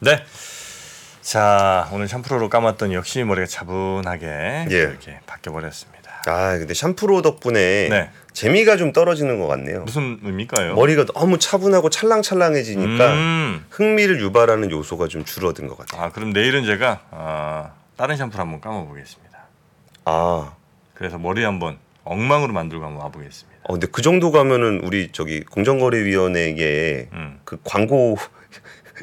네. 자 오늘 샴푸로 감았더니 역시 머리가 차분하게 예. 이렇게 바뀌어 버렸습니다. 아 근데 샴푸로 덕분에 네. 재미가 좀 떨어지는 것 같네요. 무슨 의미일까요? 머리가 너무 차분하고 찰랑찰랑해지니까 음. 흥미를 유발하는 요소가 좀 줄어든 것 같아요. 아 그럼 내일은 제가 아, 다른 샴푸를 한번 감아보겠습니다. 아, 그래서 머리 한번 엉망으로 만들고 한번 와보겠습니다. 어, 근데 그 정도 가면은 우리 저기 공정거래위원회에 음. 그 광고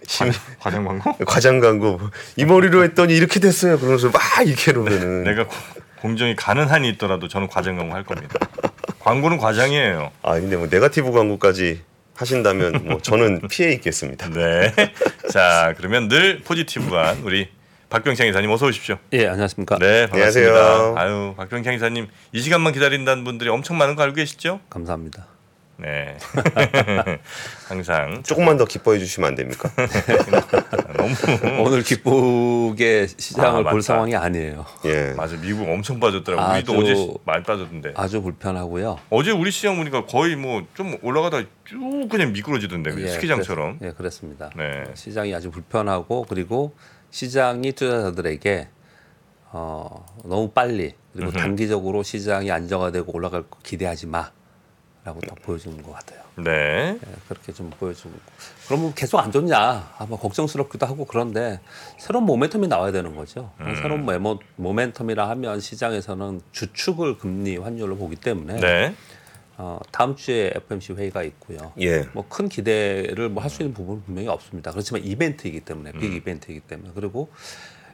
심 과장 광고? 과장 광고 이 머리로 했더니 이렇게 됐어요. 그러면서 막 이렇게 놓으면은 내가 고- 공정이 가는 한이 있더라도 저는 과장 광고 할 겁니다. 광고는 과장이에요. 아 근데 뭐 네가티브 광고까지 하신다면 뭐 저는 피해 있겠습니다. 네. 자 그러면 늘 포지티브한 우리 박병창 이사님 어서 오십시오. 예, 안녕하십니까? 네 반갑습니다. 안녕하세요. 아유 박병창 이사님 이 시간만 기다린다는 분들이 엄청 많은 거 알고 계시죠? 감사합니다. 네. 항상 조금만 더 기뻐해 주시면 안 됩니까? 너무 오늘 기쁘게 시장을 아. 볼 상황이 아니에요. 예. 맞아 미국 엄청 빠졌더라고. 아주- 우리도 어제 많이 빠졌던데. 아주 불편하고요. 어제 우리 시장 보니까 거의 뭐 좀 올라가다 쭉 그냥 미끄러지던데 예, 스키장처럼. 그랬, 예, 그렇습니다. 네. 시장이 아주 불편하고 그리고 시장이 투자자들에게 어, 너무 빨리 그리고. 단기적으로 시장이 안정화되고 올라갈 거 기대하지 마 라고 딱 보여주는 것 같아요. 네. 예, 그렇게 좀 보여주고 그러면 계속 안 좋냐 아마 걱정스럽기도 하고 그런데 새로운 모멘텀이 나와야 되는 거죠 음. 새로운 모멘- 모멘텀이라 하면 시장에서는 주축을 금리 환율로 보기 때문에 네. 어, 다음 주에 FMC 회의가 있고요 예. 뭐큰 기대를 뭐 할 수 있는 부분은 분명히 없습니다 그렇지만 이벤트이기 때문에 빅 음. 이벤트이기 때문에 그리고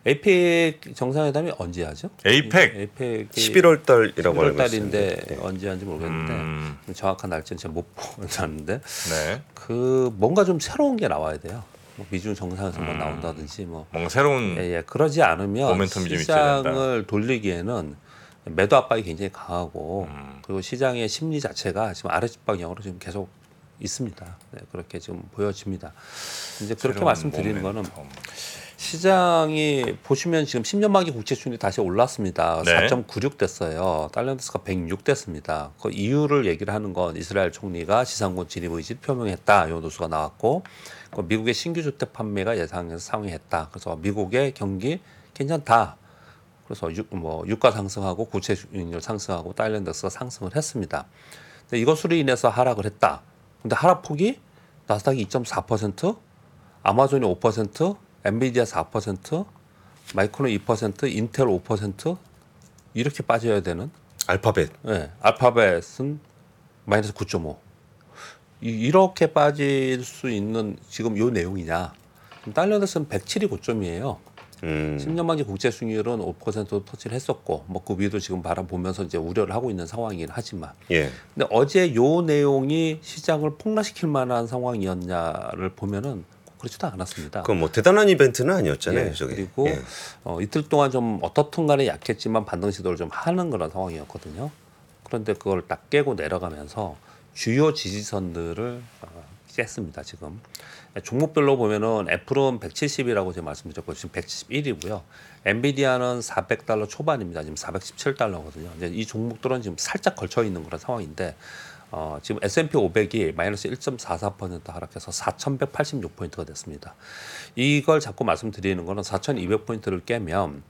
APEC 정상회담이 언제 하죠? 에이펙. APEC 11월 달이라고 11월 알고 달인데. 예. 언제 하는지 모르겠는데 음. 정확한 날짜는 제가 못 보았는데 네. 그 뭔가 좀 새로운 게 나와야 돼요. 뭐 미중 정상에서 뭐 음. 나온다든지 뭐 뭔가 새로운 예, 예. 그러지 않으면 모멘텀이. 시장을 돌리기에는 매도 압박이 굉장히 강하고 음. 그리고 시장의 심리 자체가 지금 아래쪽 방향으로 지금 계속 있습니다. 네, 그렇게 지금 보여집니다. 이제 그렇게 말씀드리는 거는. 시장이 보시면 지금 10년 만기 국채 수익률이 다시 올랐습니다. 네. 4.96 됐어요. 달러스가 106 됐습니다. 그 이유를 얘기를 하는 건 이스라엘 총리가 지상권 진입 의지를 표명했다. 요 노수가 나왔고 그 미국의 신규 주택 판매가 예상에서 상회했다. 그래서 미국의 경기 괜찮다. 그래서 유, 뭐 유가 상승하고 국채 수익률 상승하고 달러인덱스가 상승을 했습니다. 근데 이것으로 인해서 하락을 했다. 근데 하락폭이 나스닥이 2.4%, 아마존이 5%, 엔비디아 4%, 마이크론 2%, 인텔 5% 이렇게 빠져야 되는 알파벳. 예, 알파벳은 마이너스 9.5. 이, 이렇게 빠질 수 있는 지금 요 내용이냐? 달러인덱스는 107이 고점이에요. 음. 10년 만기 국제 수익률은 5%도 터치를 했었고 뭐그 위도 지금 바라보면서 이제 우려를 하고 있는 상황이긴 하지만 예. 근데 어제 요 내용이 시장을 폭락시킬 만한 상황이었냐를 보면은 그렇지도 않았습니다. 그건 뭐 대단한 이벤트는 아니었잖아요. 예, 저게. 그리고 예. 어, 이틀 동안 좀 어떻든 간에 약했지만 반등 시도를 좀 하는 그런 상황이었거든요. 그런데 그걸 딱 깨고 내려가면서 주요 지지선들을 어, 깼습니다. 지금 종목별로 보면은 애플은 170이라고 제가 말씀드렸고 지금 171이고요. 엔비디아는 400달러 초반입니다. 지금 417달러거든요. 이제 이 종목들은 지금 살짝 걸쳐 있는 그런 상황인데 어, 지금 S&P 500이 마이너스 1.44% 하락해서 4,186포인트가 됐습니다. 이걸 자꾸 말씀드리는 거는 4,200포인트를 깨면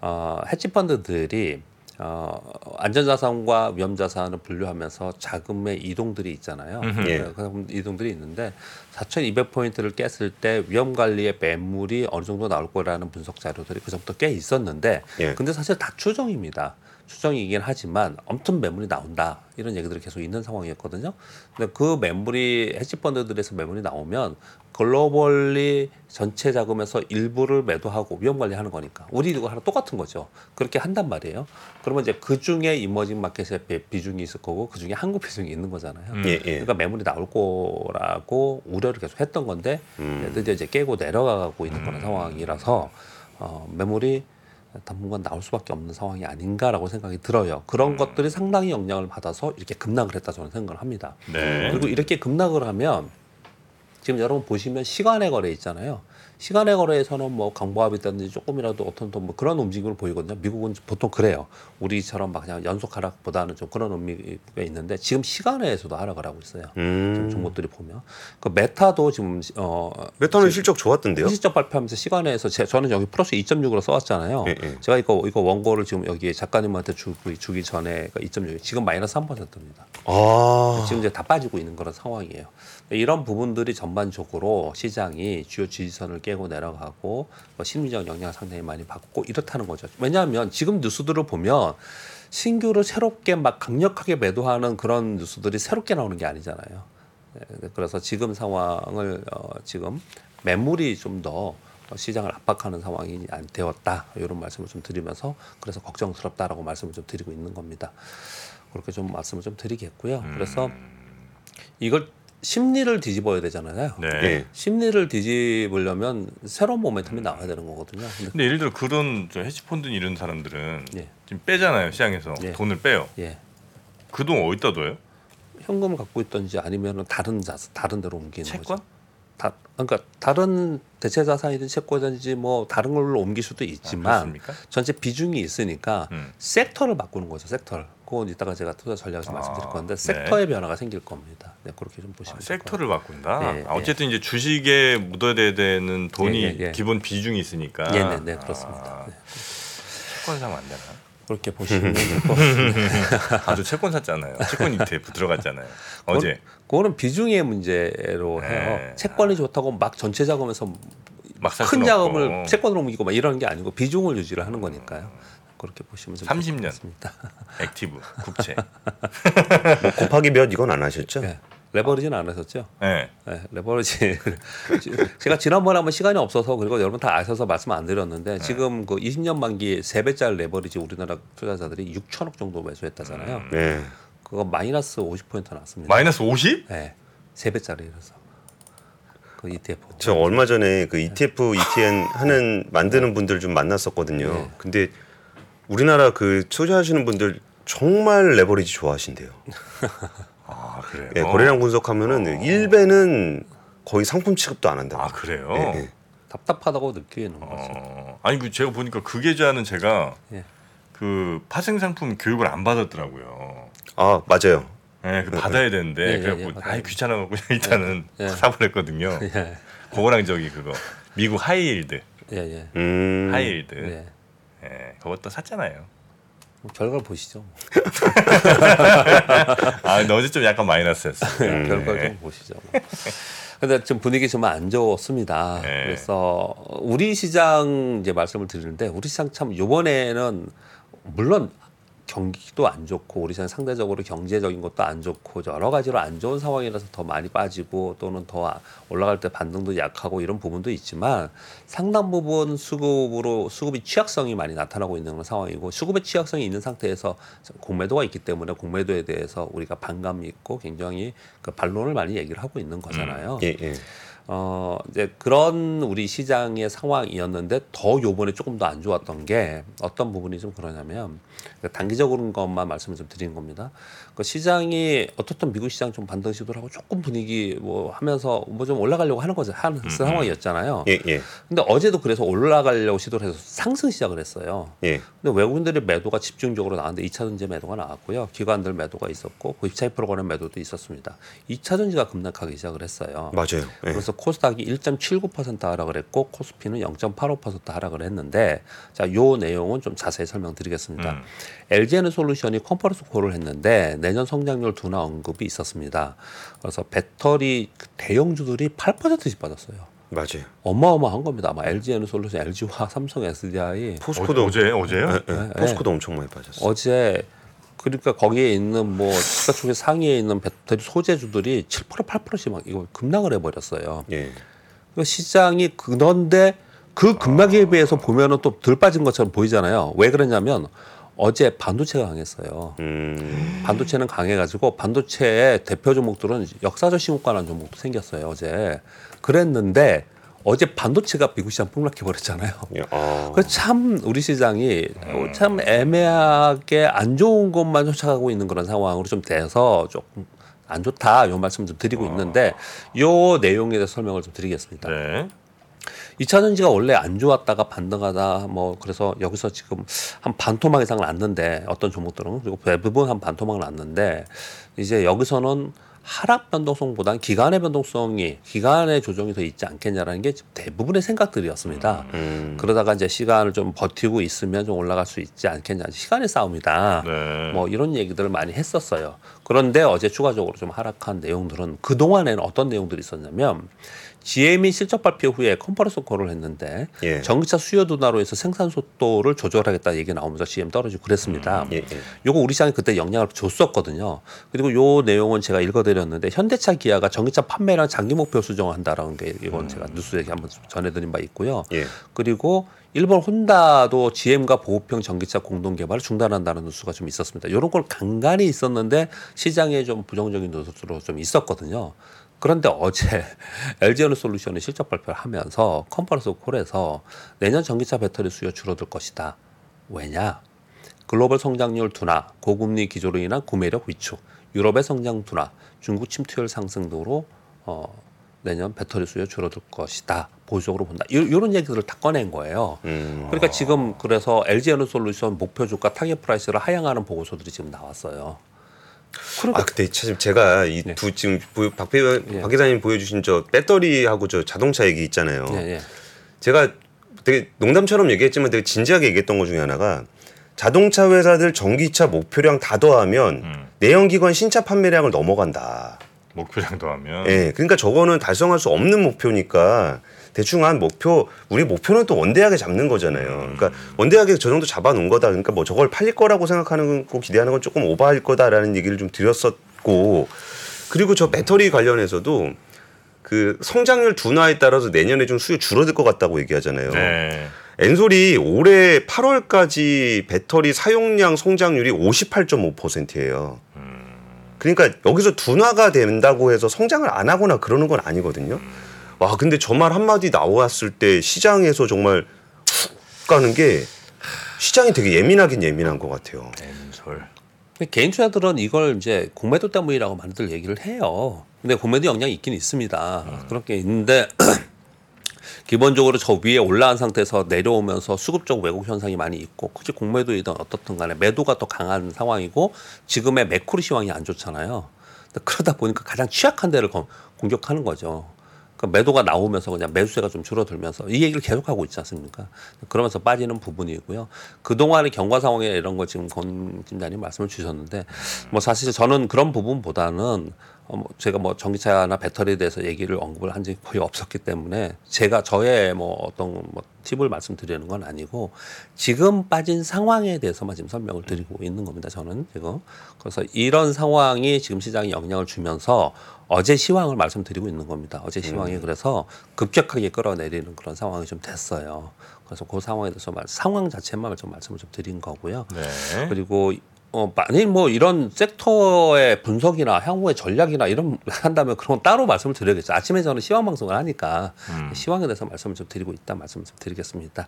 어, 헤지 펀드들이 어, 안전자산과 위험자산을 분류하면서 자금의 이동들이 있잖아요. 예. 네, 그런 이동들이 있는데 4,200포인트를 깼을 때 위험 관리의 매물이 어느 정도 나올 거라는 분석 자료들이 그전부터 꽤 있었는데 예. 근데 사실 다 추정입니다. 추정이긴 하지만 엄청 매물이 나온다 이런 얘기들이 계속 있는 상황이었거든요. 근데 그 매물이 헤지 펀드들에서 매물이 나오면 글로벌리 전체 자금에서 일부를 매도하고 위험 관리하는 거니까 우리 이거 하나 똑같은 거죠. 그렇게 한단 말이에요. 그러면 이제 그 중에 이머징 마켓의 비- 비중이 있을 거고 그 중에 한국 비중이 있는 거잖아요. 음. 예, 예. 그러니까 매물이 나올 거라고 우려를 계속 했던 건데 음. 드디어 이제 깨고 내려가고 있는 그런 상황이라서 어, 매물이 당분간 나올 수밖에 없는 상황이 아닌가라고 생각이 들어요. 그런 음. 것들이 상당히 영향을 받아서 이렇게 급락을 했다 저는 생각을 합니다. 네. 그리고 이렇게 급락을 하면 지금 여러분 보시면 시간의 거래 있잖아요. 시간의 거래에서는 뭐 강보합이든지 조금이라도 어떤 또뭐 그런 움직임을 보이거든요. 미국은 보통 그래요. 우리처럼 막 그냥 연속 하락보다는 좀 그런 의미가 있는데 지금 시간에서도 하락을 하고 있어요. 음. 종목들이 보면 그 메타도 지금 어 메타는 실적 좋았던데요? 실적 발표하면서 시간에서 제, 저는 여기 플러스 2.6으로 써왔잖아요. 예, 예. 제가 이거 이거 원고를 지금 여기 작가님한테 주기, 주기 전에가 2.6 지금 마이너스 3%입니다. 아. 지금 이제 다 빠지고 있는 그런 상황이에요. 이런 부분들이 전반적으로 시장이 주요 지지선을 깨고 내려가고 뭐 심리적 영향을 상당히 많이 받고 이렇다는 거죠. 왜냐하면 지금 뉴스들을 보면 신규를 새롭게 막 강력하게 매도하는 그런 뉴스들이 새롭게 나오는 게 아니잖아요. 예, 그래서 지금 상황을 어, 지금 매물이 좀 더 시장을 압박하는 상황이 안 되었다 이런 말씀을 좀 드리면서 그래서 걱정스럽다라고 말씀을 좀 드리고 있는 겁니다. 그렇게 좀 말씀을 좀 드리겠고요. 그래서 이걸 심리를 뒤집어야 되잖아요. 네. 예. 심리를 뒤집으려면 새로운 모멘텀이 나와야 되는 거거든요. 근데 근데 예를 들어 그런 저 헤지펀드 이런 사람들은 예. 지금 빼잖아요 시장에서 예. 돈을 빼요. 예. 그 돈 어디다 둬요? 현금을 갖고 있든지 아니면 다른 자 다른 데로 옮기는 채권? 거죠. 다 그러니까 다른 대체 자산이든 채권이든지 뭐 다른 걸로 옮길 수도 아, 있지만 그렇습니까? 전체 비중이 있으니까 음. 섹터를 바꾸는 거죠. 섹터를. 그건 이따가 제가 투자 전략에서 아, 말씀드릴 건데 네. 섹터의 변화가 생길 겁니다. 네, 그렇게 좀 보시면 아, 섹터를 바꾼다. 예, 아, 어쨌든 이제 주식에 묻어야 되는 돈이 예, 예, 예. 기본 비중이 있으니까. 예, 네, 네, 그렇습니다. 아, 네. 채권 사면 안 되나? 그렇게 보시면 될것 같습니다. 아주 채권 샀잖아요. 채권 ETF 들어갔잖아요. 어제. 그거는 비중의 문제로 네. 해요. 채권이 좋다고 막 전체 자금에서 막살 큰 없고. 채권으로 옮기고 막 이런 게 아니고 비중을 유지를 하는 거니까요. 그렇게 보시면 좀 30 년. 좋습니다. 액티브 국채. 뭐 곱하기 몇 이건 안 하셨죠? 네. 레버리지는 안 하셨죠? 네. 네, 레버리지 제가 지난번에 한번 시간이 없어서 그리고 여러분 다 아셔서 말씀 안 드렸는데 지금 그 20년 만기 3배짜리 레버리지 우리나라 투자자들이 6천억 정도 매수했다잖아요. 네. 그거 마이너스 50% 났습니다. 마이너스 50? 네, 3배짜리라서 그 ETF. 저 얼마 전에 그 ETF, ETN 하는 만드는 분들 좀 만났었거든요. 네. 근데 우리나라 그 투자하시는 분들 정말 레버리지 좋아하신대요. 아 그래요. 예, 거래량 분석하면은 일배는 거의 상품 취급도 안 한다. 아 그래요. 예, 예. 답답하다고 느끼는 거죠. 어, 아니 그 제가 보니까 그 계좌는 제가 예. 그 파생 상품 교육을 안 받았더라고요. 아 맞아요. 예, 그 받아야 되는데 예, 예, 그래갖고 예, 받아야 아이 귀찮아갖고 그냥 일단은 예, 예. 사버렸거든요. 예, 그거랑 저기 그거 미국 high yield, 예, 예. 음. high yield, 예. 예, 그것도 샀잖아요. 뭐 결과를 보시죠. 아 근데 어제 좀 약간 마이너스였어. 예, 결과를 좀 보시죠. 뭐. 근데 좀 분위기 좀안 좋습니다. 네. 그래서 우리 시장 이제 말씀을 드리는데 우리 시장 참 이번에는 물론 경기도 안 좋고 우리 시장 상대적으로 경제적인 것도 안 좋고 여러 가지로 안 좋은 상황이라서 더 많이 빠지고 또는 더 올라갈 때 반등도 약하고 이런 부분도 있지만 상당 부분 수급으로 수급이 취약성이 많이 나타나고 있는 상황이고 수급의 취약성이 있는 상태에서 공매도가 있기 때문에 공매도에 대해서 우리가 반감이 있고 굉장히 그 반론을 많이 얘기를 하고 있는 거잖아요. 예, 예. 어 이제 그런 우리 시장의 상황이었는데 더 요번에 조금 더 안 좋았던 게 어떤 부분이 좀 그러냐면 그 단기적으로 것만 말씀을 좀 드리는 겁니다. 그 시장이 어떻든 미국 시장 좀 반등 시도를 하고 조금 분위기 뭐 하면서 뭐 좀 올라가려고 하는 거죠 하는 상황이었잖아요. 예, 예. 근데 어제도 그래서 올라가려고 시도를 해서 상승 시작을 했어요. 예. 근데 외국인들의 매도가 집중적으로 나왔는데 2차 전지 매도가 나왔고요. 기관들 매도가 있었고 92% 거래 매도도 있었습니다. 2차 전지가 급락하기 시작을 했어요. 맞아요. 예. 그래서 코스닥이 1.79% 하락을 했고 코스피는 0.85% 하락을 했는데 자, 요 내용은 좀 자세히 설명드리겠습니다. 음. LG에는 솔루션이 컨퍼런스 콜을 했는데 내년 성장률 둔화 언급이 있었습니다. 그래서 배터리 그 대형주들이 8%씩 빠졌어요. 맞아요. 어마어마한 겁니다. 아마 LG에는 솔루션, LG화, 삼성, SDI 포스코도 어제 어제요? 예, 예. 포스코도 엄청 많이 빠졌어요. 어제 그러니까 거기에 있는 뭐 시가총액 상위에 있는 배터리 소재주들이 7% 8%씩 막 이거 급락을 해버렸어요. 예. 그 시장이 그런데 그 급락에 비해서 보면은 또 덜 빠진 것처럼 보이잖아요. 왜 그러냐면 어제 반도체가 강했어요. 음. 반도체는 강해가지고 반도체의 대표 종목들은 역사적 신고가라는 종목도 생겼어요. 어제 그랬는데 어제 반도체가 미국 시장 폭락해 버렸잖아요. 예. 아. 그래서 참 우리 시장이 참 애매하게 안 좋은 것만 쫓아가고 있는 그런 상황으로 좀 돼서 조금 안 좋다 요 말씀 좀 드리고 있는데 요 내용에 대해서 설명을 좀 드리겠습니다. 네. 이차 전지가 원래 안 좋았다가 반등하다 뭐 그래서 여기서 지금 한 반토막 이상 났는데 어떤 종목들은 그리고 대부분 한 반토막 났는데 이제 여기서는 하락 변동성보다는 기간의 변동성이 기간의 조정이 더 있지 않겠냐라는 게 대부분의 생각들이었습니다. 음. 그러다가 이제 시간을 좀 버티고 있으면 좀 올라갈 수 있지 않겠냐 시간의 싸움이다. 네. 뭐 이런 얘기들을 많이 했었어요. 그런데 어제 추가적으로 좀 하락한 내용들은 그 동안에는 어떤 내용들이 있었냐면 GM이 실적 발표 후에 컨퍼런스 콜을 했는데 예. 전기차 수요 둔화로 해서 생산 속도를 조절하겠다 얘기 나오면서 GM 떨어지고 그랬습니다. 예, 예. 요거 우리 시장에 그때 영향을 줬었거든요. 그리고 요 내용은 제가 읽어드렸는데 현대차 기아가 전기차 판매량 장기 목표 수정한다라는 게 이건 제가 뉴스에 한번 전해드린 바 있고요. 예. 그리고 일본 혼다도 GM과 보급형 전기차 공동 개발을 중단한다는 뉴스가 좀 있었습니다. 이런 걸 간간히 있었는데 시장에 좀 부정적인 뉴스로 좀 있었거든요. 그런데 어제 LG에너솔루션이 실적 발표를 하면서 컨퍼런스 콜에서 내년 전기차 배터리 수요 줄어들 것이다. 왜냐? 글로벌 성장률 둔화, 고금리 기조로 인한 구매력 위축, 유럽의 성장 둔화, 중국 침투율 상승 등으로 어, 내년 배터리 수요 줄어들 것이다. 보수적으로 본다. 이, 이런 얘기들을 다 꺼낸 거예요. 음. 그러니까 지금 그래서 LG 에너솔루션 목표 주가 target price를 하향하는 보고서들이 지금 나왔어요. 그러니까 아 그때 참 제가 이 네. 두 지금 보- 박, 배, 예. 박 기자님 보여주신 저 배터리하고 저 자동차 얘기 있잖아요. 예, 예. 제가 되게 농담처럼 얘기했지만 되게 진지하게 얘기했던 것 중에 하나가 자동차 회사들 전기차 목표량 다 더하면 음. 내연기관 신차 판매량을 넘어간다. 목표량 더하면 예, 그러니까 저거는 달성할 수 없는 목표니까 대충 한 목표 우리 목표는 또 원대하게 잡는 거잖아요. 그러니까 원대하게 저 정도 잡아놓은 거다. 그러니까 뭐 저걸 팔릴 거라고 생각하는 거 기대하는 건 조금 오버할 거다라는 얘기를 좀 드렸었고 그리고 저 배터리 관련해서도 그 성장률 둔화에 따라서 내년에 좀 수요 줄어들 것 같다고 얘기하잖아요. 네. 엔솔이 올해 8월까지 배터리 사용량 성장률이 58.5%예요. 그러니까 여기서 둔화가 된다고 해서 성장을 안 하거나 그러는 건 아니거든요. 와, 근데 저 말 한마디 나왔을 때 시장에서 정말 훅 가는 게 시장이 되게 예민하긴 예민한 것 같아요. 근데 개인 투자들은 이걸 이제 공매도 때문이라고 많이들 얘기를 해요. 근데 공매도 영향이 있긴 있습니다. 그런 게 있는데 기본적으로 저 위에 올라간 상태에서 내려오면서 수급적 왜곡 현상이 많이 있고 굳이 공매도이든 어떻든 간에 매도가 더 강한 상황이고 지금의 매크로 시황이 안 좋잖아요. 그러다 보니까 가장 취약한 데를 거- 공격하는 거죠. 그러니까 매도가 나오면서 그냥 매수세가 좀 줄어들면서 이 얘기를 계속하고 있지 않습니까? 그러면서 빠지는 부분이고요. 그동안의 경과 상황에 이런 거 지금 권 팀장님 말씀을 주셨는데 뭐 사실 저는 그런 부분보다는 어, 뭐 제가 뭐 전기차나 배터리에 대해서 얘기를 언급을 한 적이 거의 없었기 때문에 제가 저의 뭐 어떤 뭐 팁을 말씀드리는 건 아니고 지금 빠진 상황에 대해서만 지금 설명을 드리고 있는 겁니다. 저는 지금 그래서 이런 상황이 지금 시장에 영향을 주면서 어제 시황을 말씀드리고 있는 겁니다. 어제 시황이 그래서 급격하게 끌어내리는 그런 상황이 좀 됐어요. 그래서 그 상황에 대해서 말, 상황 자체만 좀 말씀을 좀 드린 거고요. 네. 그리고 어 만약 뭐 이런 섹터의 분석이나 향후의 전략이나 이런 한다면 그런 건 따로 말씀을 드려야겠죠. 아침에 저는 시황 방송을 하니까 음. 시황에 대해서 말씀을 좀 드리고 있다 말씀을 좀 드리겠습니다.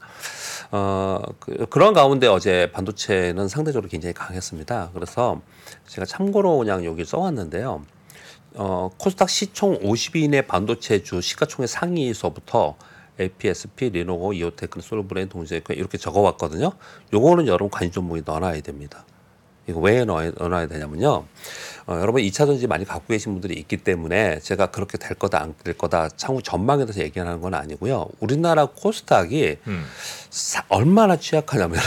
어 그, 그런 가운데 어제 반도체는 상대적으로 굉장히 강했습니다. 그래서 제가 참고로 그냥 여기 써왔는데요. 어, 코스닥 시총 50위 이내 반도체 주 시가총액 상위에서부터 HPSP, 리노공업, 이오테크, 솔브레인, 동시에크 이렇게 적어왔거든요. 요거는 여러분 관심 종목에 넣어놔야 됩니다. 이거 왜 넣어야, 넣어놔야 되냐면요. 어, 여러분 2차 전지 많이 갖고 계신 분들이 있기 때문에 제가 그렇게 될 거다 안 될 거다 향후 전망에 대해서 얘기하는 건 아니고요. 우리나라 코스닥이 음. 사- 얼마나 취약하냐면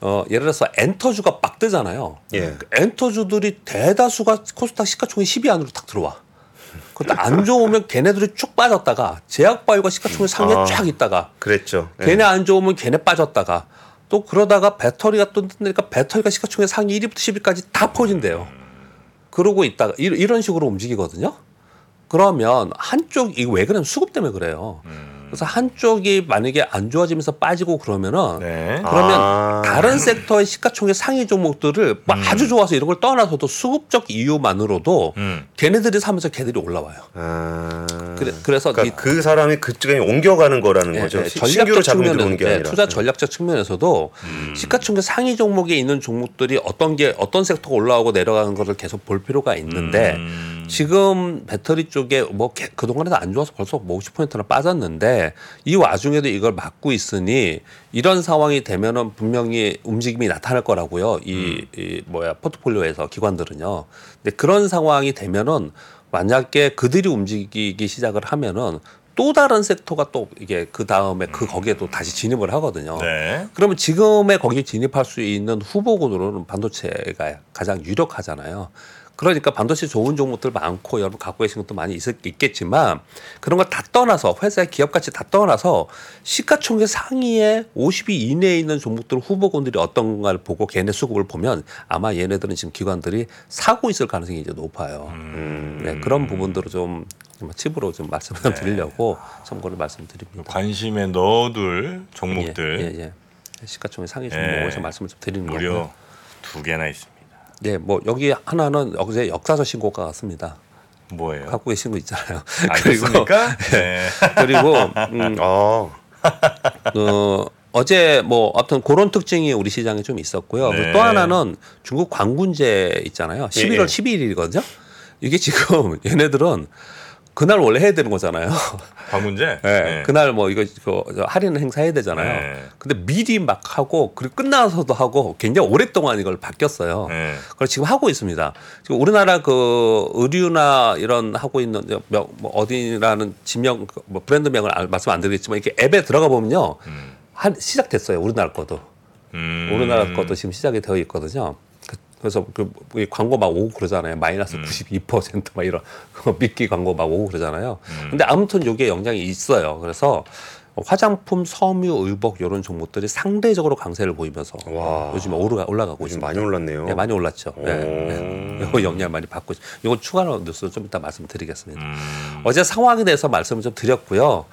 어, 예를 들어서 엔터주가 막 뜨잖아요. 예. 그 엔터주들이 대다수가 코스닥 시가총액 10위 안으로 딱 들어와. 그때 안 좋으면 걔네들이 쭉 빠졌다가 제약바이오가 시가총액 상위에 아. 쫙 있다가 그랬죠. 예. 걔네 안 좋으면 걔네 빠졌다가 또 그러다가 배터리가 또 뜨니까 배터리가 시가총액 상위 1위부터 10위까지 다 퍼진대요. 그러고 있다가 이- 이런 식으로 움직이거든요. 그러면 한쪽 이거 왜 그러냐면 수급 때문에 그래요. 그래서 한쪽이 만약에 안 좋아지면서 빠지고 그러면은 네. 그러면 아. 다른 섹터의 시가총액 상위 종목들을 뭐 아주 좋아서 이런 걸 떠나서도 수급적 이유만으로도 음. 걔네들이 사면서 걔들이 올라와요. 아. 그래, 그래서 그러니까 그 사람이 그쪽에 옮겨가는 거라는 이- 거죠. 예, 시- 전략적 측면에서 아니라. 투자 전략적 측면에서도 시가총액 상위 종목에 있는 종목들이 어떤 게 어떤 섹터가 올라오고 내려가는 것을 계속 볼 필요가 있는데 음. 지금 배터리 쪽에 뭐 개- 그동안에도 안 좋아서 벌써 뭐 50%나 빠졌는데 이 와중에도 이걸 막고 있으니 이런 상황이 되면은 분명히 움직임이 나타날 거라고요. 이, 이 뭐야 포트폴리오에서 기관들은요. 근데 그런 상황이 되면은 만약에 그들이 움직이기 시작을 하면은 또 다른 섹터가 또 이게 그 다음에 그 거기에 또 다시 진입을 하거든요. 네. 그러면 지금의 거기에 진입할 수 있는 후보군으로는 반도체가 가장 유력하잖아요. 그러니까 반도체 좋은 종목들 많고 여러분 갖고 계신 것도 많이 있, 있겠지만 그런 걸 다 떠나서 회사의 기업 가치 다 떠나서 시가총액 상위에 50위 이내에 있는 종목들 후보군들이 어떤가를 보고 걔네 수급을 보면 아마 얘네들은 지금 기관들이 사고 있을 가능성이 이제 높아요. 음. 네, 그런 부분들을 좀 칩으로 좀 말씀을 네. 드리려고 참고를 말씀드립니다. 관심에 넣어둘 종목들 예, 예, 예. 시가총액 상위 예. 좀 말씀을 좀 드리는 거고요. 두 개나 있습니다. 네, 뭐 여기 하나는 어제 역사서 신고가 같습니다. 뭐예요? 갖고 계신 거 있잖아요. 알겠습니까? 네. 그리고 음, 아, 어, 어제 뭐 어떤 그런 특징이 우리 시장에 좀 있었고요. 네. 그리고 또 하나는 중국 광군제 있잖아요. 11월 예, 예. 12일이거든요. 이게 지금 얘네들은 그날 원래 해야 되는 거잖아요. 방문제. 네. 그날 뭐 이거 그 할인 행사 해야 되잖아요. 네. 근데 미리 막 하고 그리고 끝나서도 하고 굉장히 오랫동안 이걸 바뀌었어요. 네. 그걸 지금 하고 있습니다. 지금 우리나라 그 의류나 이런 하고 있는 명, 뭐 어디라는 지명 그뭐 브랜드명을 알- 말씀 안 드리겠지만 이렇게 앱에 들어가 보면요 한 시작됐어요. 우리나라 것도 음. 우리나라 것도 지금 시작이 되어 있거든요. 그- 그래서 그이 광고 막 오고 그러잖아요. 마이너스 92%막 이런 미끼 광고 막 오고 그러잖아요. 근데 아무튼 요게 영향이 있어요. 그래서 화장품, 섬유, 의복 이런 종목들이 상대적으로 강세를 보이면서 와. 요즘 오르가 올라가고 있습니다. 많이 올랐네요. 네, 많이 올랐죠. 네, 오. 네. 이거 영향 많이 받고 있- 이거 추가로 뉴스 좀 이따 말씀드리겠습니다. 음. 어제 상황에 대해서 말씀을 좀 드렸고요.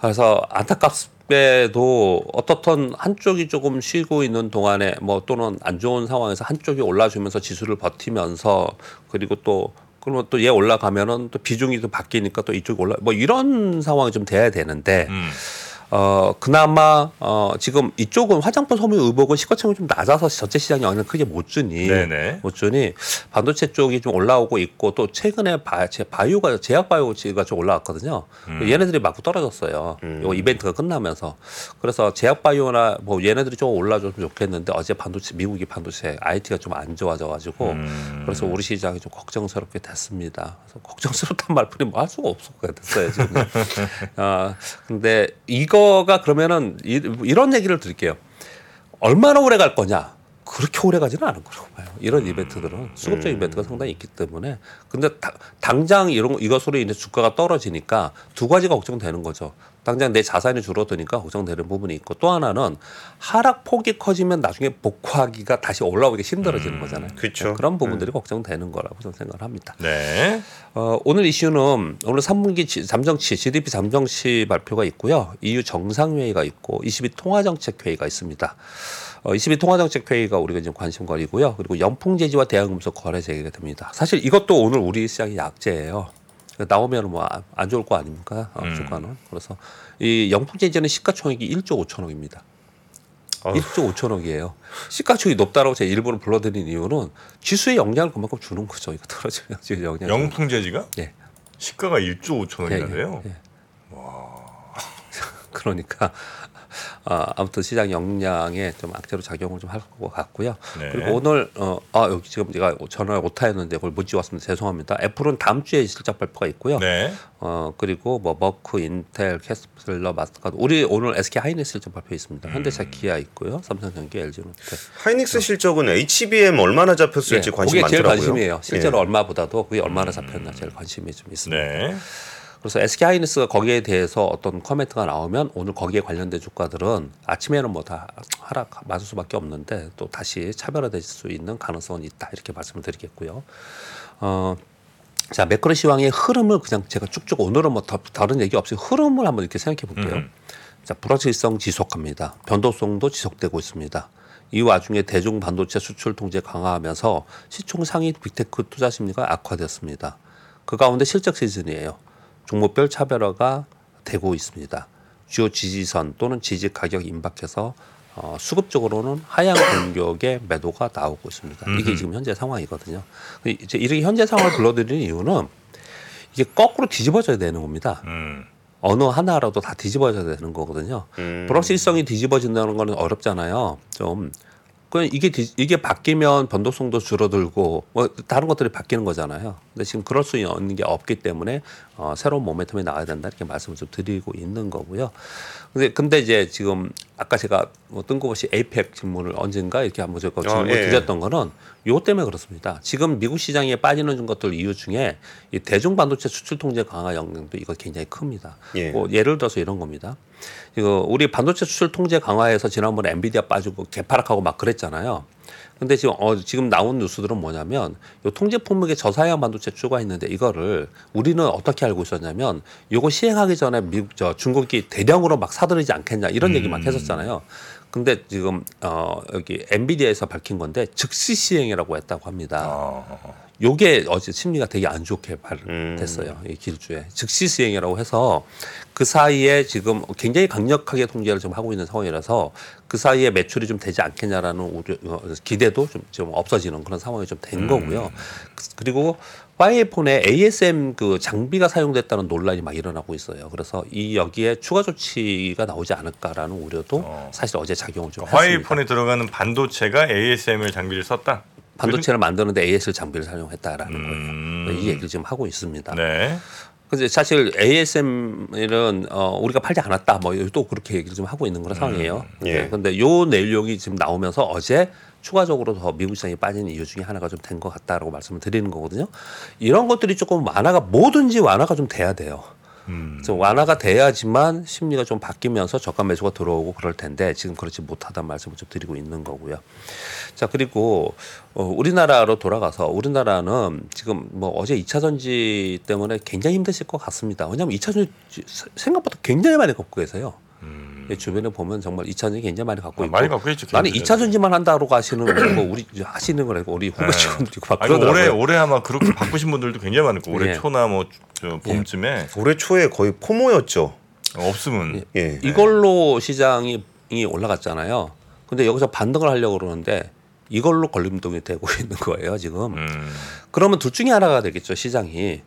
그래서 안타깝 게도 어떻든 한쪽이 조금 쉬고 있는 동안에 뭐 또는 안 좋은 상황에서 한쪽이 올라주면서 지수를 버티면서 그리고 또 그러면 또 얘 올라가면은 또 비중이 또 바뀌니까 또 이쪽이 올라 뭐 이런 상황이 좀 돼야 되는데 음. 어 그나마 어 지금 이쪽은 화장품 소비 의복은 시가총이 좀 낮아서 전체 시장 영향을 크게 못 주니 네네. 못 주니 반도체 쪽이 좀 올라오고 있고 또 최근에 바, 제 바이오가 제약 바이오가 좀 올라왔거든요. 얘네들이 막 떨어졌어요. 이거 이벤트가 끝나면서 그래서 제약 바이오나 뭐 얘네들이 좀 올라줬으면 좋겠는데 어제 반도체 미국이 반도체 IT가 좀 안 좋아져가지고 음. 그래서 우리 시장이 좀 걱정스럽게 됐습니다. 그래서 걱정스럽단 말뿐이 뭐 할 수가 없을 것 됐어요 지금. 아 근데 이거 가 그러면은 이, 이런 얘기를 드릴게요. 얼마나 오래 갈 거냐? 그렇게 오래 가지는 않을 거라고 봐요. 이런 이벤트들은 수급적 이벤트가 상당히 있기 때문에 근데 다- 당장 이런 거- 이것으로 인해 주가가 떨어지니까 두 가지가 걱정되는 거죠. 당장 내 자산이 줄어드니까 걱정되는 부분이 있고 또 하나는 하락 폭이 커지면 나중에 복구하기가 다시 올라오기 힘들어지는 거잖아요. 그쵸. 그런 부분들이 걱정되는 거라고 저는 생각을 합니다. 네. 어, 오늘 이슈는 오늘 3분기 지- 잠정치 GDP 잠정치 발표가 있고요. EU 정상회의가 있고 22 통화정책회의가 있습니다. 어, 22 통화정책회의가 우리가 지금 관심거리고요. 그리고 연풍제지와 대한금속 거래 재개가 됩니다. 사실 이것도 오늘 우리 시장의 약재예요. 나오면 뭐안 좋을 거 아닙니까? 어, 음. 주가는. 그래서 이 영풍제지는 시가총액이 1조 5천억입니다. 아유. 1조 5천억이에요. 시가총액이 높다라고 제가 일부러 불러드린 이유는 지수에 영향을 그만큼 주는 거죠. 이거 떨어지면 지금 영향. 영풍제지가 예. 시가가 1조 5천억이나 예, 예, 돼요. 예. 그러니까 아, 아무튼 시장 역량에 좀 악재로 작용을 좀 할 것 같고요. 네. 그리고 오늘 어, 아 여기 지금 제가 전화 오타였는데 그걸 못 지웠습니다. 죄송합니다. 애플은 다음 주에 실적 발표가 있고요. 네. 어 그리고 뭐 머크, 인텔, 캐터필러, 마스터카드 우리 오늘 SK 하이닉스 실적 발표 있습니다. 현대차, 기아 있고요. 삼성전기, LG이노텍. 하이닉스 실적은 HBM 얼마나 잡혔을지 관심 예, 그게 제일 많더라고요. 관심이에요. 실제로 예. 얼마보다도 그게 얼마나 잡혔나 제일 관심이 좀 있습니다. 네. 그래서 SK 하이닉스가 거기에 대해서 어떤 코멘트가 나오면 오늘 거기에 관련된 주가들은 아침에는 뭐 다 하락 맞을 수밖에 없는데 또 다시 차별화될 수 있는 가능성은 있다 이렇게 말씀을 드리겠고요. 어. 자 매크로 시황의 흐름을 그냥 제가 쭉쭉 오늘은 뭐 더, 다른 얘기 없이 흐름을 한번 이렇게 생각해 볼게요. 음. 자 불확실성 지속합니다. 변동성도 지속되고 있습니다. 이 와중에 대중 반도체 수출 통제 강화하면서 시총 상위 빅테크 투자 심리가 악화됐습니다. 그 가운데 실적 시즌이에요. 종목별 차별화가 되고 있습니다. 주요 지지선 또는 지지 가격 임박해서 어, 수급적으로는 하향 공격의 매도가 나오고 있습니다. 이게 지금 현재 상황이거든요. 근데 이제 이렇게 현재 상황을 불러드리는 이유는 이게 거꾸로 뒤집어져야 되는 겁니다. 음. 어느 하나라도 다 뒤집어져야 되는 거거든요. 음. 불확실성이 뒤집어진다는 거는 어렵잖아요. 좀. 그 이게 뒤- 이게 바뀌면 변동성도 줄어들고 뭐 다른 것들이 바뀌는 거잖아요. 근데 지금 그럴 수 있는 게 없기 때문에 어, 새로운 모멘텀이 나와야 된다 이렇게 말씀을 좀 드리고 있는 거고요. 근데 근데 이제 지금 아까 제가 뭐 뜬금없이 에이펙 질문을 언젠가 이렇게 한번 제가 질문 예. 을 드렸던 거는 요 때문에 그렇습니다. 지금 미국 시장에 빠지는 것들 이유 중에 이 대중 반도체 수출 통제 강화 영향도 이거 굉장히 큽니다. 예. 뭐 예를 들어서 이런 겁니다. 이거 우리 반도체 수출 통제 강화에서 지난번에 엔비디아 빠지고 개파락하고 막 그랬잖아요. 근데 지금 어 지금 나온 뉴스들은 뭐냐면 요 통제 품목에 저사양 반도체 추가했는데 이거를 우리는 어떻게 알고 있었냐면 요거 시행하기 전에 미국 저 중국이 대량으로 막 사들이지 않겠냐 이런 얘기 막 했었잖아요. 근데 지금 어 여기 엔비디아에서 밝힌 건데 즉시 시행이라고 했다고 합니다. 어. 요게 어제 심리가 되게 안 좋게 음. 발됐어요. 이 기술주에 즉시 시행이라고 해서 그 사이에 지금 굉장히 강력하게 통제를 지금 하고 있는 상황이라서 그 사이에 매출이 좀 되지 않겠냐라는 우려, 어, 기대도 좀, 좀 없어지는 그런 상황이 좀 된 거고요. 그리고 파이폰에 ASM 그 장비가 사용됐다는 논란이 막 일어나고 있어요. 그래서 이 여기에 추가 조치가 나오지 않을까라는 우려도 어. 사실 어제 작용을 좀 그러니까 했습니다. 화이폰에 들어가는 반도체가 ASML 장비를 썼다. 반도체를 만드는데 ASL 장비를 사용했다라는 음. 거예요. 이 얘기를 지금 하고 있습니다. 네. 근데 사실 ASML은 어 우리가 팔지 않았다 뭐 또 그렇게 얘기를 좀 하고 있는 그런 상황이에요. 예. 네, 근데 요 내용이 지금 나오면서 어제 추가적으로 더 미국 시장이 빠진 이유 중에 하나가 좀 된 것 같다라고 말씀을 드리는 거거든요. 이런 것들이 조금 완화가 뭐든지 완화가 좀 돼야 돼요. 음. 좀 완화가 돼야지만 심리가 좀 바뀌면서 저가 매수가 들어오고 그럴 텐데 지금 그렇지 못하다는 말씀을 좀 드리고 있는 거고요. 자 그리고 어, 우리나라로 돌아가서 우리나라는 지금 뭐 어제 2차 전지 때문에 굉장히 힘드실 것 같습니다. 왜냐하면 2차 전지 생각보다 굉장히 많이 갖고 계세요. 음. 예, 주변에 보면 정말 2차 전지 굉장히 많이 갖고 아, 있고 많이 갖고 있죠. 나는 개인들은. 2차 전지만 한다고 하시는 뭐 우리 하시는 거라고 우리 후배 직원들이 막 네. 아니, 올해 그러더라고요. 올해 아마 그렇게 바꾸신 분들도 굉장히 많을 거고 올해 예. 초나 뭐저 봄쯤에 올해 초에 거의 포모였죠. 없으면 예. 이걸로 시장이 이 올라갔잖아요. 근데 여기서 반등을 하려고 그러는데 이걸로 걸림돌이 되고 있는 거예요 지금. 음. 그러면 둘 중에 하나가 되겠죠 시장이.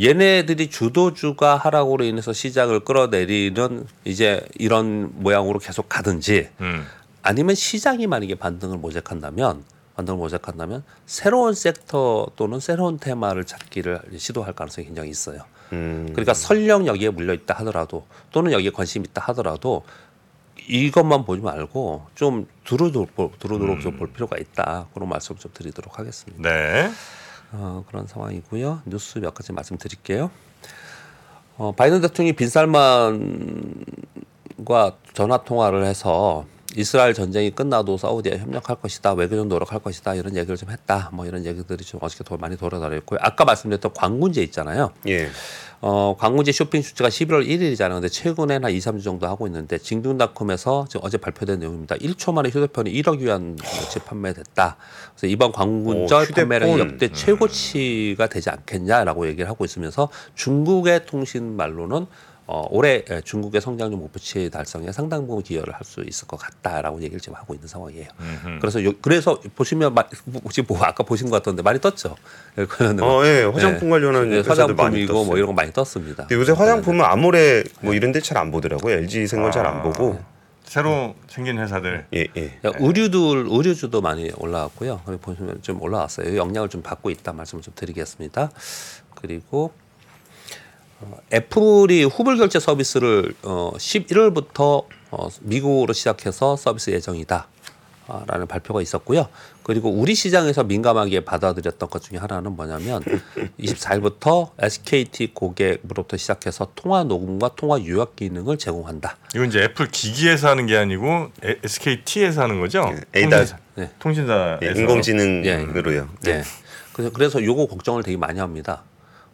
얘네들이 주도주가 하락으로 인해서 시장을 끌어내리는 이제 이런 모양으로 계속 가든지 음. 아니면 시장이 만약에 반등을 모색한다면 반등을 모색한다면 새로운 섹터 또는 새로운 테마를 찾기를 시도할 가능성이 굉장히 있어요. 음. 그러니까 설령 여기에 물려 있다 하더라도 또는 여기에 관심 있다 하더라도 이것만 보지 말고 좀 두루두루 볼- 두루두루 좀볼 필요가 있다 그런 말씀 좀 드리도록 하겠습니다. 네. 어, 그런 상황이고요. 뉴스 몇 가지 말씀드릴게요. 어, 바이든 대통령이 빈살만과 전화 통화를 해서 이스라엘 전쟁이 끝나도 사우디와 협력할 것이다, 외교적 노력할 것이다 이런 얘기를 좀 했다. 뭐 이런 얘기들이 좀 어저께 도 많이 돌아다녔고요. 아까 말씀드렸던 광군제 있잖아요. 예. 어, 광군제 쇼핑 수치가 11월 1일이잖아요. 근데 최근에는 한 2, 3주 정도 하고 있는데 징둥닷컴에서 지금 어제 발표된 내용입니다. 1초 만에 휴대폰이 1억 위안치 판매됐다. 그래서 이번 광군절. 판매량이 역대 최고치가 되지 않겠냐라고 얘기를 하고 있으면서 중국의 통신 말로는 어, 올해 예, 중국의 성장률 목표치 달성에 상당 부분 기여를 할 수 있을 것 같다라고 얘기를 지금 하고 있는 상황이에요. 음흠. 그래서 요, 그래서 보시면 마, 혹시 뭐 아까 보신 것 같던데 많이 떴죠. 그거는 어, 예. 화장품 관련한 네, 화장품이고 떴어요. 뭐 이런 거 많이 떴습니다. 근데 요새 화장품은 아모레 뭐 이런 데 잘 안 보더라고요. LG 생활 잘안 아. 보고. 새로 생긴 회사들. 예, 예. 야, 의류들 의류주도 많이 올라왔고요. 보시면 좀 올라왔어요. 영향을 좀 받고 있다 말씀을 좀 드리겠습니다. 그리고 어, 애플이 후불 결제 서비스를 어, 11월부터 어, 미국으로 시작해서 서비스 예정이다. 아, 라는 발표가 있었고요. 그리고 우리 시장에서 민감하게 받아들였던 것 중에 하나는 뭐냐면 24일부터 SKT 고객으로부터 시작해서 통화 녹음과 통화 요약 기능을 제공한다. 이건 이제 애플 기기에서 하는 게 아니고 에- SKT에서 하는 거죠? 예, 에이닷. 네. 통신사에서. 예, 인공지능으로요. 네. 그래서 그래서 요거 걱정을 되게 많이 합니다.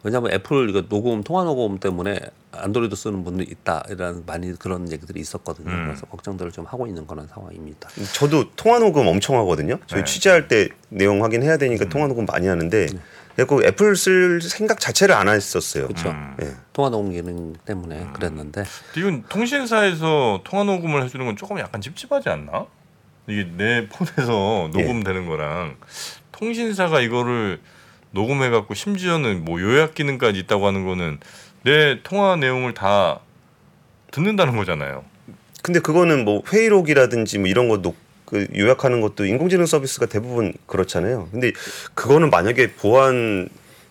왜냐하면 애플 이거 녹음 통화 녹음 때문에 안드로이드 쓰는 분들이 있다라는 많이 그런 얘기들이 있었거든요. 음. 그래서 걱정들을 좀 하고 있는 그런 상황입니다. 저도 통화 녹음 엄청 하거든요. 저희 네. 취재할 때 내용 확인해야 되니까 통화 녹음 많이 하는데 그 애플 쓸 생각 자체를 안 했었어요. 그렇죠. 음. 예. 통화 녹음 기능 때문에 그랬는데 이건 통신사에서 통화 녹음을 해주는 건 조금 약간 찝찝하지 않나? 이게 내 폰에서 녹음되는 거랑 통신사가 이거를 녹음해갖고 심지어는 뭐 요약 기능까지 있다고 하는 거는 내 통화 내용을 다 듣는다는 거잖아요. 근데 그거는 뭐 회의록이라든지 뭐 이런 것도 그 요약하는 것도 인공지능 서비스가 대부분 그렇잖아요. 근데 그거는 만약에 보안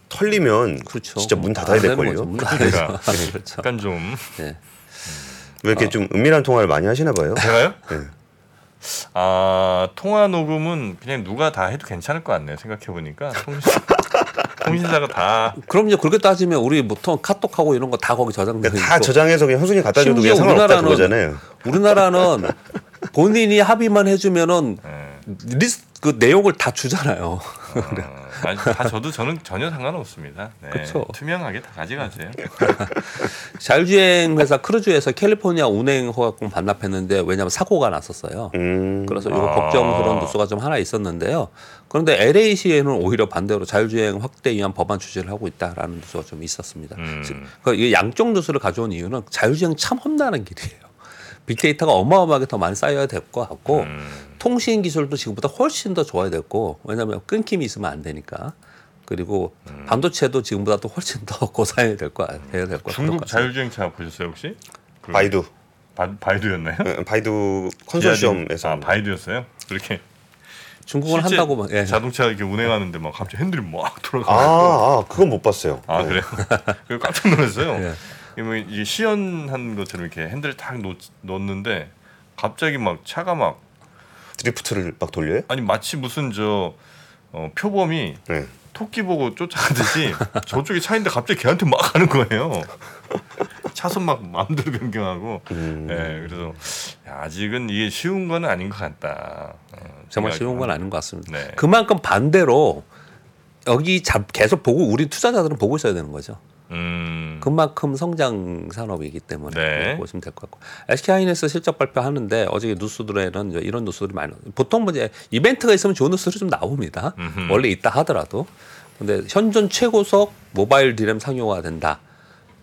털리면 그렇죠. 진짜 문 닫아야 될 걸요. 그러니까. 그렇죠. 약간 좀 네. 왜 이렇게 좀 은밀한 통화를 많이 하시나 봐요. 제가요? 네. 아 통화 녹음은 그냥 누가 다 해도 괜찮을 것 같네요. 생각해 보니까 통신, 통신사가 다 그럼 이제 그렇게 따지면 우리 보통 카톡하고 이런 거 다 거기 저장돼 그러니까 있고 다 저장해서 그냥 형수님 갖다 줘도 그냥 상관없다 우리나라는 그거잖아요. 우리나라는 본인이 합의만 해주면은 예. 리스트 그 내용을 다 주잖아요. 어, 아니, 다 저도 저는 전혀 상관없습니다. 네. 그쵸. 투명하게 다 가져가세요. 자율주행 회사 크루즈에서 캘리포니아 운행 허가권 반납했는데 왜냐하면 사고가 났었어요. 음. 그래서 이거 아. 걱정스러운 뉴스가 좀 하나 있었는데요. 그런데 LA시에는 오히려 반대로 자율주행 확대 위한 법안 추진을 하고 있다라는 뉴스가 좀 있었습니다. 음. 그 양쪽 뉴스를 가져온 이유는 자율주행 참 험난한 길이에요. 빅데이터가 어마어마하게 더 많이 쌓여야 될 것 같고 음. 통신 기술도 지금보다 훨씬 더 좋아야 됐고 왜냐하면 끊김이 있으면 안 되니까 그리고 음. 반도체도 지금보다 또 훨씬 더 고사해야 될거 해야 될것 중국 자율주행차 보셨어요 혹시? 그 바이두 바, 바이두였나요? 예, 바이두 컨소시엄에서 아 바이두였어요? 그렇게 중국은 실제 한다고 막 예. 자동차 이렇게 운행하는데 막 갑자기 핸들이 막 아, 돌아가고 아 그건 못 봤어요. 아, 네. 그래요? 깜짝 놀랐어요. 예. 뭐 이게 시연한 것처럼 이렇게 핸들을 탁 놓, 놓는데 갑자기 막 차가 막 드리프트를 막 돌려요? 아니 마치 무슨 저 어, 표범이 네. 토끼 보고 쫓아가듯이 저쪽에 차인데 갑자기 걔한테 막 가는 거예요. 차선 막 마음대로 변경하고. 음. 예, 그래서 야, 아직은 이게 쉬운 건 아닌 것 같다. 어, 정말 쉬운 건. 아닌 것 같습니다. 네. 그만큼 반대로 여기 잡- 계속 보고 우리 투자자들은 보고 있어야 되는 거죠. 음, 그만큼 성장 산업이기 때문에 네. 보시면 될 것 같고 SK 하이닉스 실적 발표하는데 어제 뉴스들에는 이런 뉴스들이 많이. 보통 뭐 이제 이벤트가 있으면 좋은 뉴스들이 좀 나옵니다. 음흠. 원래 있다 하더라도 근데 현존 최고속 모바일 디램 상용화 된다.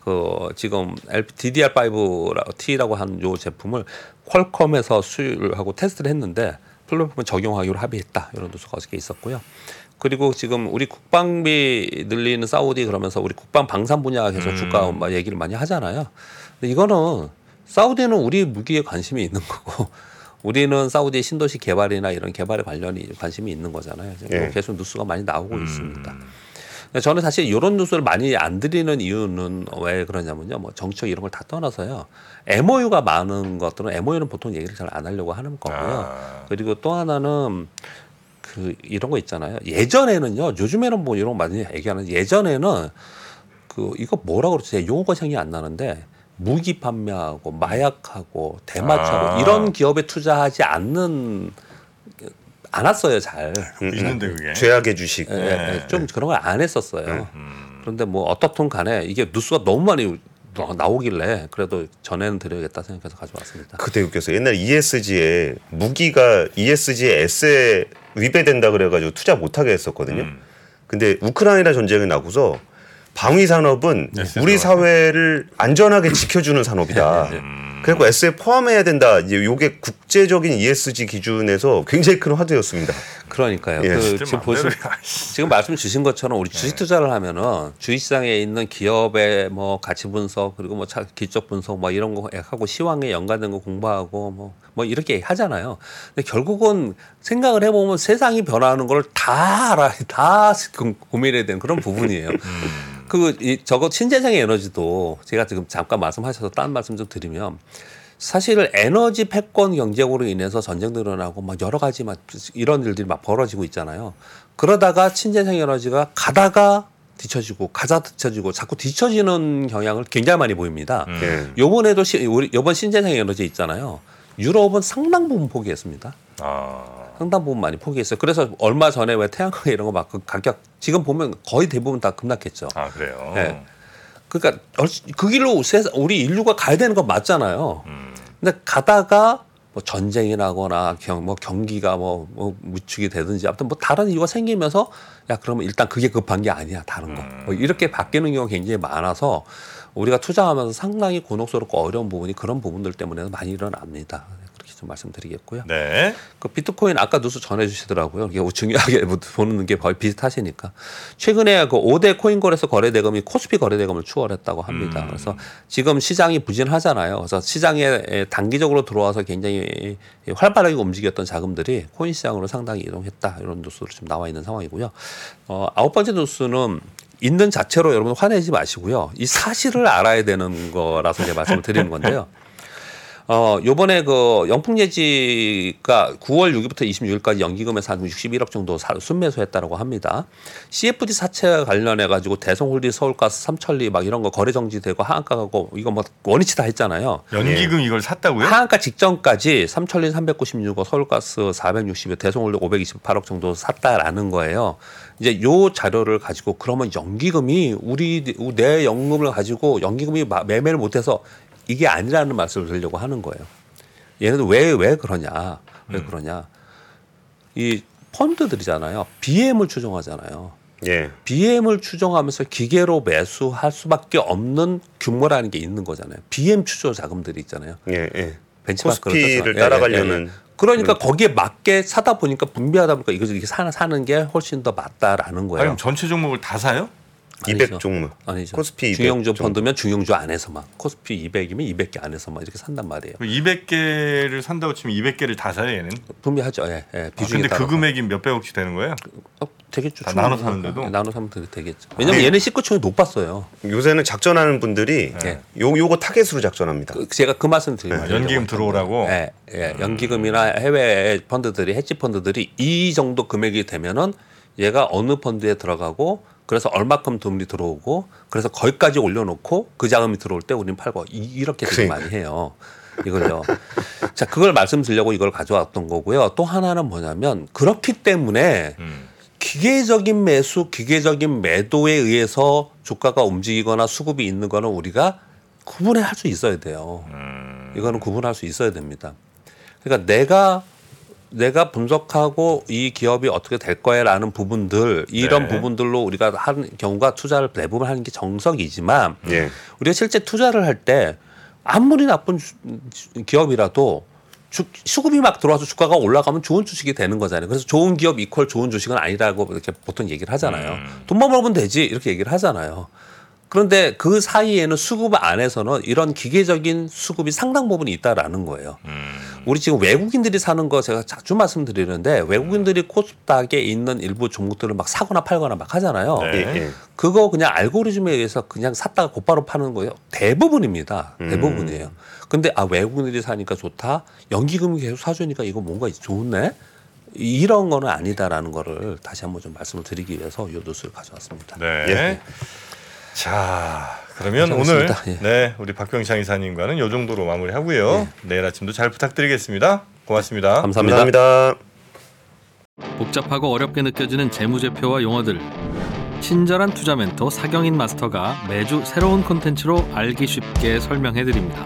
그 지금 DDR5T라고 하는 요 제품을 퀄컴에서 수율하고 테스트를 했는데 플랫폼 적용하기로 합의했다 이런 뉴스가 어저께 있었고요. 그리고 지금 우리 국방비 늘리는 사우디 그러면서 우리 국방 방산 분야가 계속 음. 주가 막 얘기를 많이 하잖아요. 근데 이거는 사우디는 우리 무기에 관심이 있는 거고 우리는 사우디 신도시 개발이나 이런 개발에 관련이 관심이 있는 거잖아요. 예. 계속 뉴스가 많이 나오고 음. 있습니다. 저는 사실 이런 뉴스를 많이 안 드리는 이유는 왜 그러냐면요. 뭐 정책 이런 걸 다 떠나서요. MOU가 많은 것들은 MOU는 보통 얘기를 잘 안 하려고 하는 거고요. 아, 그리고 또 하나는 그 이런 거 있잖아요. 예전에는요. 요즘에는 뭐 이런 거 많이 얘기하는 예전에는 그 이거 뭐라 그러지? 용어가 생각이 안 나는데 무기 판매하고 마약하고 대마초하고 아. 이런 기업에 투자하지 않는 않았어요 잘. 있는데 그게. 죄악의 주식. 예, 네. 예, 좀 그런 걸 안 했었어요. 음, 그런데 뭐 어떻든 간에 이게 뉴스가 너무 많이 나- 나오길래 그래도 전해는 드려야겠다 생각해서 가져왔습니다. 그때 웃겼어요. 옛날 ESG에 무기가 ESG의 S에 위배된다 그래가지고 투자 못하게 했었거든요. 음. 근데 우크라이나 전쟁이 나고서 방위 산업은 우리. 사회를 안전하게 지켜주는 산업이다. 음. 그리고 S에 포함해야 된다. 이제 요게 국제적인 ESG 기준에서 굉장히 큰 화두였습니다. 그러니까요. 예. 그 지금 아이씨. 지금 말씀 주신 것처럼 우리 네. 주식 투자를 하면은 주식시장에 있는 기업의 뭐 가치 분석 그리고 뭐 차- 기적 분석 뭐 이런 거 하고 시황에 연관된 거 공부하고 뭐뭐 이렇게 하잖아요. 근데 결국은 생각을 해보면 세상이 변화하는 걸 다 알아, 다 고- 고민해야 되는 그런 부분이에요. 음. 그 이, 저거 신재생 에너지도 제가 지금 잠깐 말씀하셔서 딴 말씀 좀 드리면 사실 에너지 패권 경쟁으로 인해서 전쟁도 일어나고 막 여러 가지 막 이런 일들이 막 벌어지고 있잖아요. 그러다가 신재생 에너지가 가다가 뒤처지고 가다 뒤처지고 자꾸 뒤처지는 경향을 굉장히 많이 보입니다. 음. 예. 요번에도 시, 우리 요번 신재생 에너지 있잖아요. 유럽은 상당 부분 포기했습니다. 아, 상당 부분 많이 포기했어요. 그래서 얼마 전에 왜 태양광 이런 거 막 그 가격 지금 보면 거의 대부분 다 급락했죠. 아 그래요. 네. 그러니까 얼- 그 길로 우리 인류가 가야 되는 건 맞잖아요. 음. 근데 가다가 뭐 전쟁이 나거나 경, 뭐 경기가 뭐, 뭐 위축이 되든지 아무튼 뭐 다른 이유가 생기면서 야 그러면 일단 그게 급한 게 아니야 다른 거 뭐 이렇게 바뀌는 경우가 굉장히 많아서 우리가 투자하면서 상당히 곤혹스럽고 어려운 부분이 그런 부분들 때문에 많이 일어납니다. 그렇게 좀 말씀드리겠고요. 네. 그 비트코인 아까 뉴스 전해주시더라고요. 이게 중요하게 보는 게 거의 비슷하시니까 최근에 그 5대 코인 거래소 거래 대금이 코스피 거래 대금을 추월했다고 합니다. 음. 그래서 지금 시장이 부진하잖아요. 그래서 시장에 단기적으로 들어와서 굉장히 활발하게 움직였던 자금들이 코인 시장으로 상당히 이동했다 이런 뉴스로 지금 나와 있는 상황이고요. 어, 아홉 번째 뉴스는 있는 자체로 여러분 화내지 마시고요. 이 사실을 알아야 되는 거라서 제가 말씀을 드리는 건데요. 어, 요번에 그 영풍예지가 9월 6일부터 26일까지 연기금에서 한 61억 정도 사- 순매수했다라고 합니다. CFD 사채 관련해 가지고 대성홀디 서울가스 삼천리 막 이런 거 거래 정지되고 하한가 가고 이거 뭐 원위치 다 했잖아요. 연기금 이걸 샀다고요? 하한가 직전까지 삼천리 396억, 서울가스 460억, 대성홀디 528억 정도 샀다라는 거예요. 이제 요 자료를 가지고 그러면 연기금이 우리 내 연금을 가지고 연기금이 마- 매매를 못해서 이게 아니라는 말씀을 드리려고 하는 거예요. 얘네들 왜 왜 그러냐? 왜 그러냐? 이 펀드들이잖아요. BM을 추정하잖아요. 예. BM을 추정하면서 기계로 매수할 수밖에 없는 규모라는 게 있는 거잖아요. BM 추조 자금들이 있잖아요. 예. 예. 벤치마크를 코스피를 떠서. 따라가려는 그러니까 거기에 맞게 사다 보니까 분비하다 보니까 이거 이렇게 사는 사는 게 훨씬 더 맞다라는 아니, 거예요. 그럼 전체 종목을 다 사요? 200 아니죠. 종목. 아니죠. 코스피 200 중형주 정도. 펀드면 중형주 안에서만 코스피 200이면 200개 안에서만 이렇게 산단 말이에요. 200개를 산다고 치면 200개를 다 사요, 얘는? 분비하죠. 예, 예. 아, 비중에 근데 따라서. 그 금액이 몇 백억씩 되는 거예요? 어, 되겠죠. 다. 나눠 사는데도? 예, 나눠 사면 되- 되겠죠. 왜냐면 얘는 시가총이 높았어요. 요새는 작전하는 분들이 네. 요 요거 타겟으로 작전합니다. 그- 제가 그 말씀 드리려고 아, 연기금 들어오라고? 예, 예. 연기금이나 해외 펀드들이 해지 펀드들이 이 정도 금액이 되면은 얘가 어느 펀드에 들어가고 그래서 얼마큼 돈이 들어오고 그래서 거기까지 올려놓고 그 자금이 들어올 때 우리는 팔고 이, 이렇게 되게 그러니까. 많이 해요. 이걸요. 자, 그걸 말씀드리려고 이걸 가져왔던 거고요. 또 하나는 뭐냐면 그렇기 때문에 음. 기계적인 매수, 기계적인 매도에 의해서 주가가 움직이거나 수급이 있는 거는 우리가 구분해 할 수 있어야 돼요. 음. 이거는 구분할 수 있어야 됩니다. 그러니까 내가 내가 분석하고 이 기업이 어떻게 될 거야라는 부분들 이런 네. 부분들로 우리가 하는 경우가 투자를 대부분 하는 게 정석이지만 예. 우리가 실제 투자를 할 때 아무리 나쁜 주- 기업이라도 주, 수급이 막 들어와서 주가가 올라가면 좋은 주식이 되는 거잖아요. 그래서 좋은 기업 이퀄 좋은 주식은 아니라고 이렇게 보통 얘기를 하잖아요. 음. 돈만 벌면 되지 이렇게 얘기를 하잖아요. 그런데 그 사이에는 수급 안에서는 이런 기계적인 수급이 상당 부분이 있다라는 거예요. 음. 우리 지금 외국인들이 사는 거 제가 자주 말씀드리는데 외국인들이 코스닥에 있는 일부 종목들을 막 사거나 팔거나 막 하잖아요. 네. 예. 예. 그거 그냥 알고리즘에 의해서 그냥 샀다가 곧바로 파는 거예요. 대부분입니다. 대부분이에요. 근데 아 외국인들이 사니까 좋다. 연기금이 계속 사주니까 이거 뭔가 좋네. 이런 거는 아니다라는 거를 다시 한번 좀 말씀을 드리기 위해서 이 뉴스를 가져왔습니다. 네. 예. 자, 그러면 괜찮습니다. 오늘 예. 네 우리 박병창 이사님과는 요 정도로 마무리하고요. 내일 아침도 잘 부탁드리겠습니다. 고맙습니다. 감사합니다. 감사합니다. 복잡하고 어렵게 느껴지는 재무제표와 용어들 친절한 투자 멘토 사경인 마스터가 매주 새로운 콘텐츠로 알기 쉽게 설명해 드립니다.